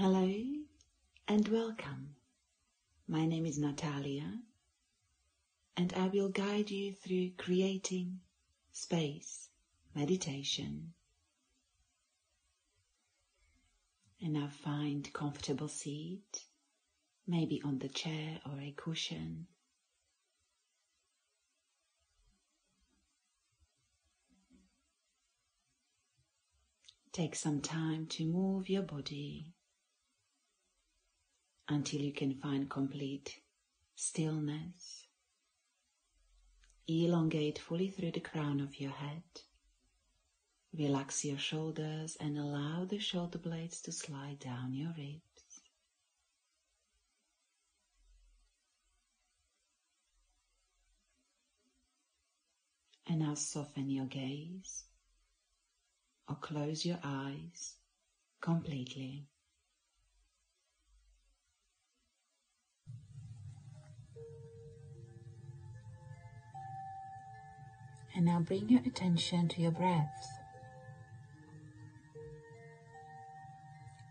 Hello and welcome. My name is Natalia and I will guide you through creating space meditation. And now find comfortable seat, maybe on the chair or a cushion. Take some time to move your body until you can find complete stillness. Elongate fully through the crown of your head. Relax your shoulders and allow the shoulder blades to slide down your ribs. And now soften your gaze or close your eyes completely. And now bring your attention to your breath.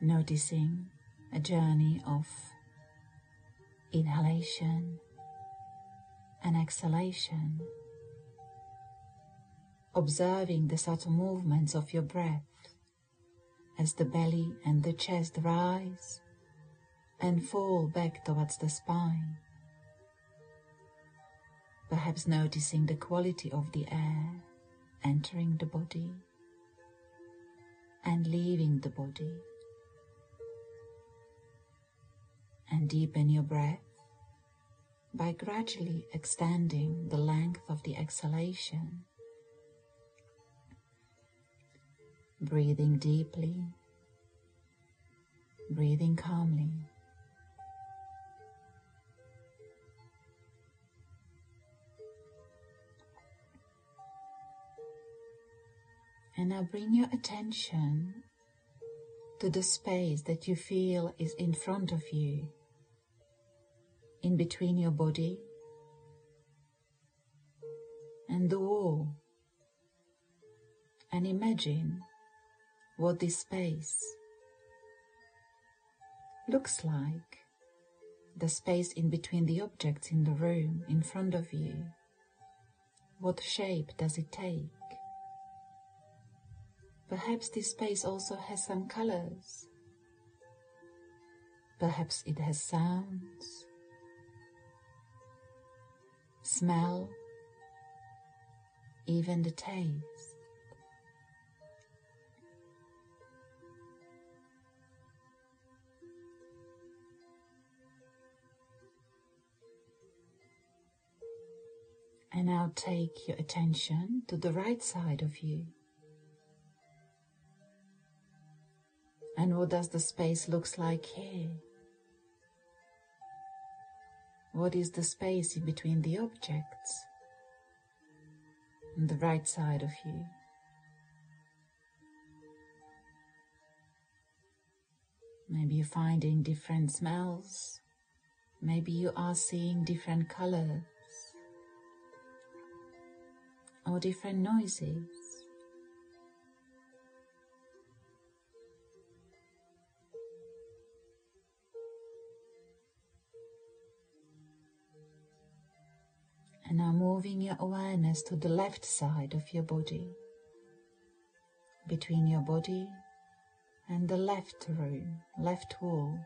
Noticing a journey of inhalation and exhalation observing the subtle movements of your breath as the belly and the chest rise and fall back towards the spine. Perhaps noticing the quality of the air entering the body and leaving the body. And deepen your breath by gradually extending the length of the exhalation breathing deeply, breathing calmly. And now bring your attention to the space that you feel is in front of you, in between your body and the wall. And imagine what this space looks like, the space in between the objects in the room in front of you. What shape does it take? Perhaps this space also has some colors. Perhaps it has sounds, smell, even the taste. And now take your attention to the right side of you. And what does the space looks like here? What is the space in between the objects on the right side of you? Maybe you're finding different smells. Maybe you are seeing different colors or different noises. And now moving your awareness to the left side of your body, between your body and the left room, left wall.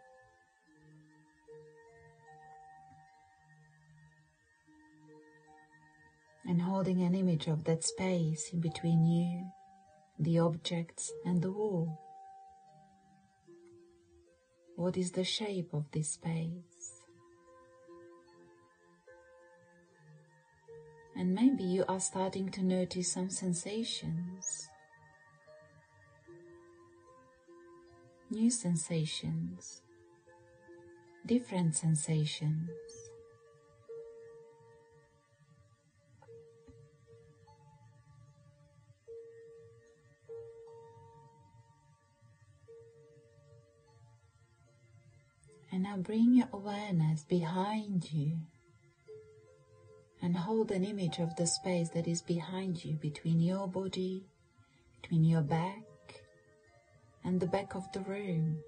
and holding an image of that space in between you, the objects, and the wall. What is the shape of this space? And maybe you are starting to notice some sensations, new sensations, different sensations. And now bring your awareness behind you and hold an image of the space that is behind you between your body, between your back and the back of the room.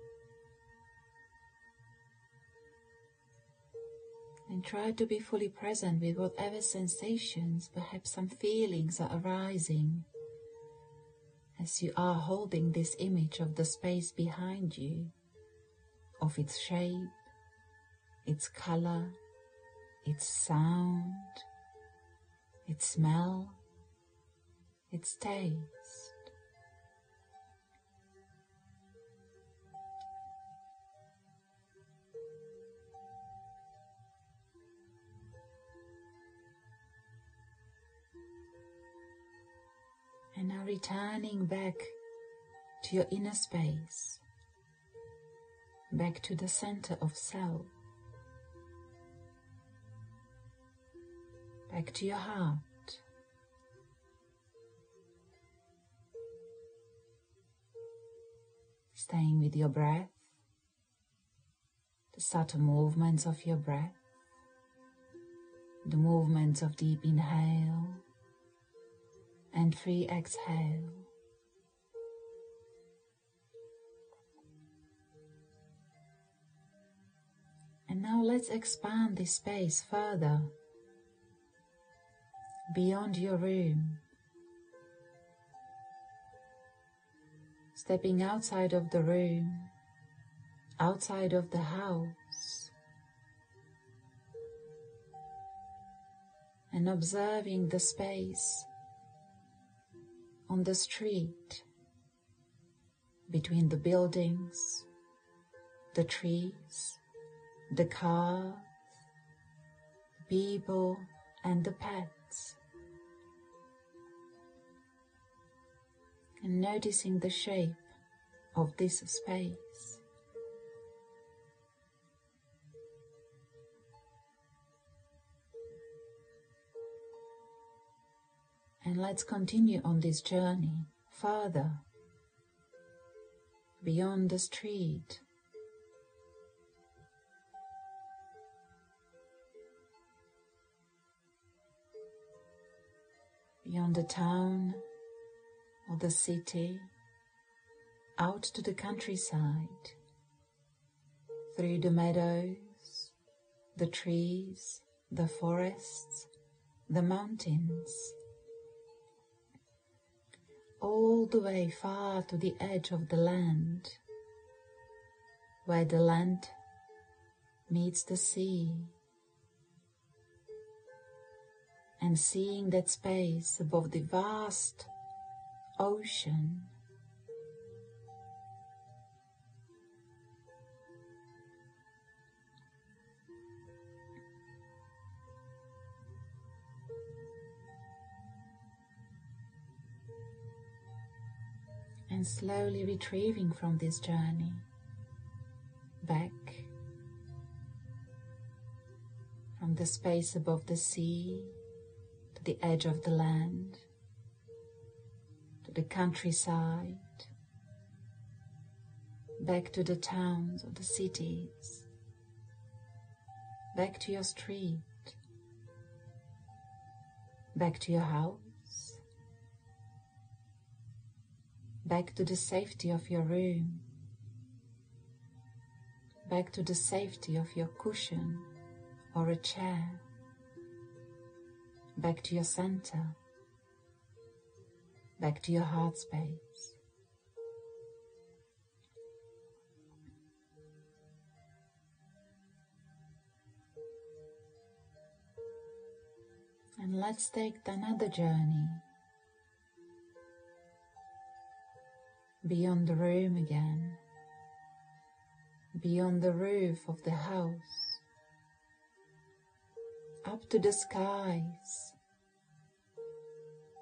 And try to be fully present with whatever sensations, perhaps some feelings are arising as you are holding this image of the space behind you, of its shape, its color, its sound, its smell, its taste. And now returning back to your inner space, back to the center of self, back to your heart. Staying with your breath, the subtle movements of your breath, the movements of deep inhale and free exhale. And now let's expand this space further beyond your room. Stepping outside of the room, outside of the house, and observing the space on the street, between the buildings, the trees, the cars, people, and the pets. And noticing the shape of this space. And let's continue on this journey further beyond the street. Beyond the town the city, out to the countryside, through the meadows, the trees, the forests, the mountains. All the way far to the edge of the land, where the land meets the sea, and seeing that space above the vast ocean. and slowly retrieving from this journey back from the space above the sea to the edge of the land the countryside back to the towns or the cities back to your street back to your house back to the safety of your room, back to the safety of your cushion or a chair, back to your center, back to your heart space. And let's take another journey. Beyond the room again, beyond the roof of the house, up to the skies,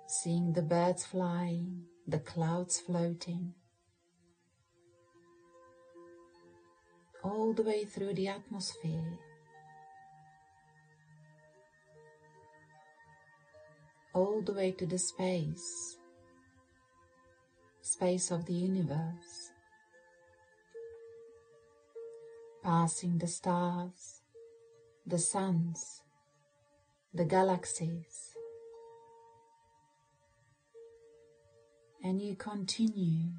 seeing the birds flying, the clouds floating, all the way through the atmosphere. All the way to the space. Space of the universe, passing the stars, the suns, the galaxies, and you continue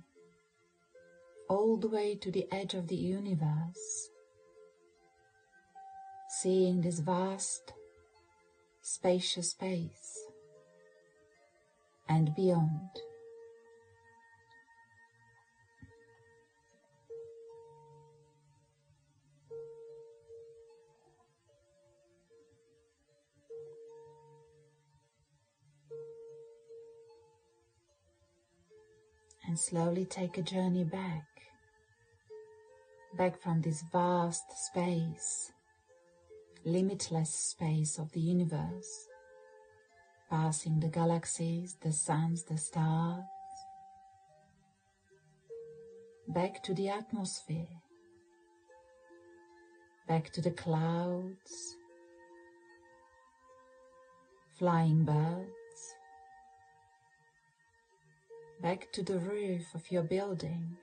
all the way to the edge of the universe, seeing this vast, spacious space and beyond. Slowly take a journey back, back from this vast space, limitless space of the universe, passing the galaxies, the suns, the stars, back to the atmosphere, back to the clouds, flying birds, back to the roof of your building,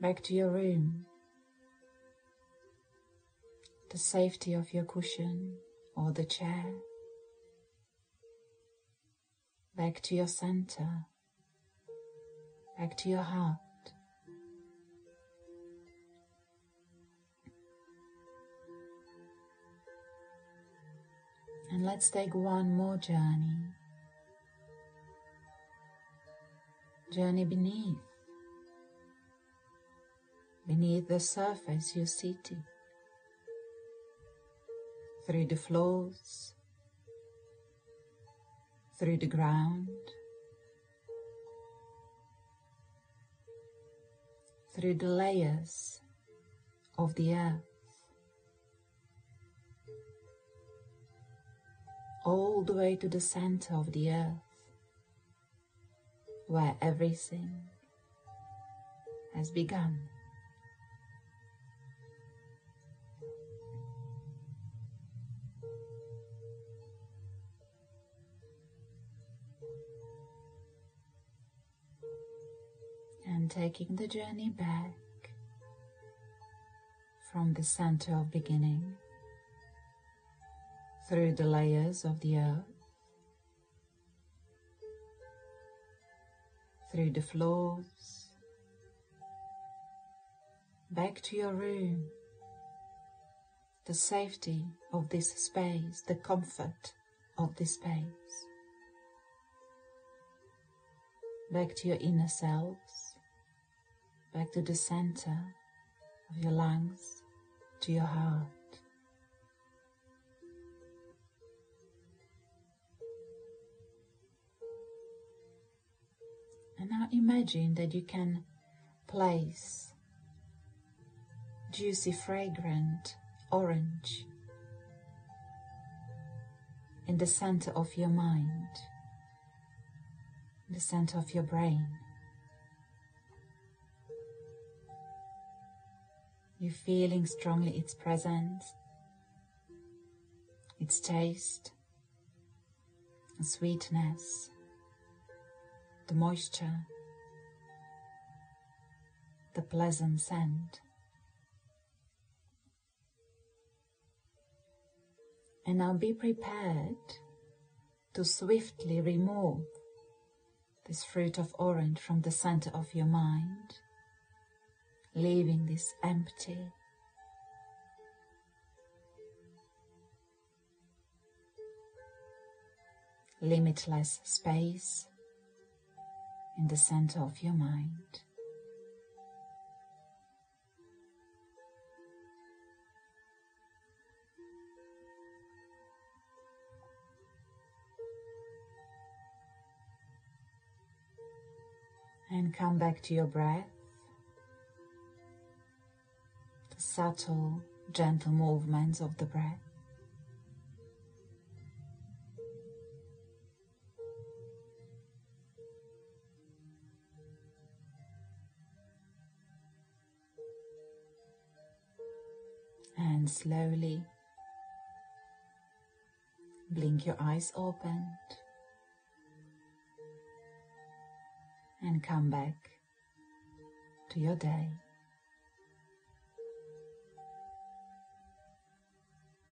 back to your room, the safety of your cushion or the chair, back to your center, back to your heart. And let's take one more journey journey beneath, beneath the surface you're sitting, through the floors, through the ground, through the layers of the earth, all the way to the center of the earth where everything has begun. And taking the journey back from the center of beginning through the layers of the earth through the floors, back to your room, the safety of this space, the comfort of this space, back to your inner selves, back to the center of your lungs, to your heart. And now imagine that you can place juicy, fragrant orange in the center of your mind, in the center of your brain. You're feeling strongly its presence, its taste, and sweetness the moisture, the pleasant scent. And now be prepared to swiftly remove this fruit of orange from the center of your mind, leaving this empty. Limitless space in the center of your mind. And come back to your breath, the subtle, gentle movements of the breath. Slowly blink your eyes open and come back to your day.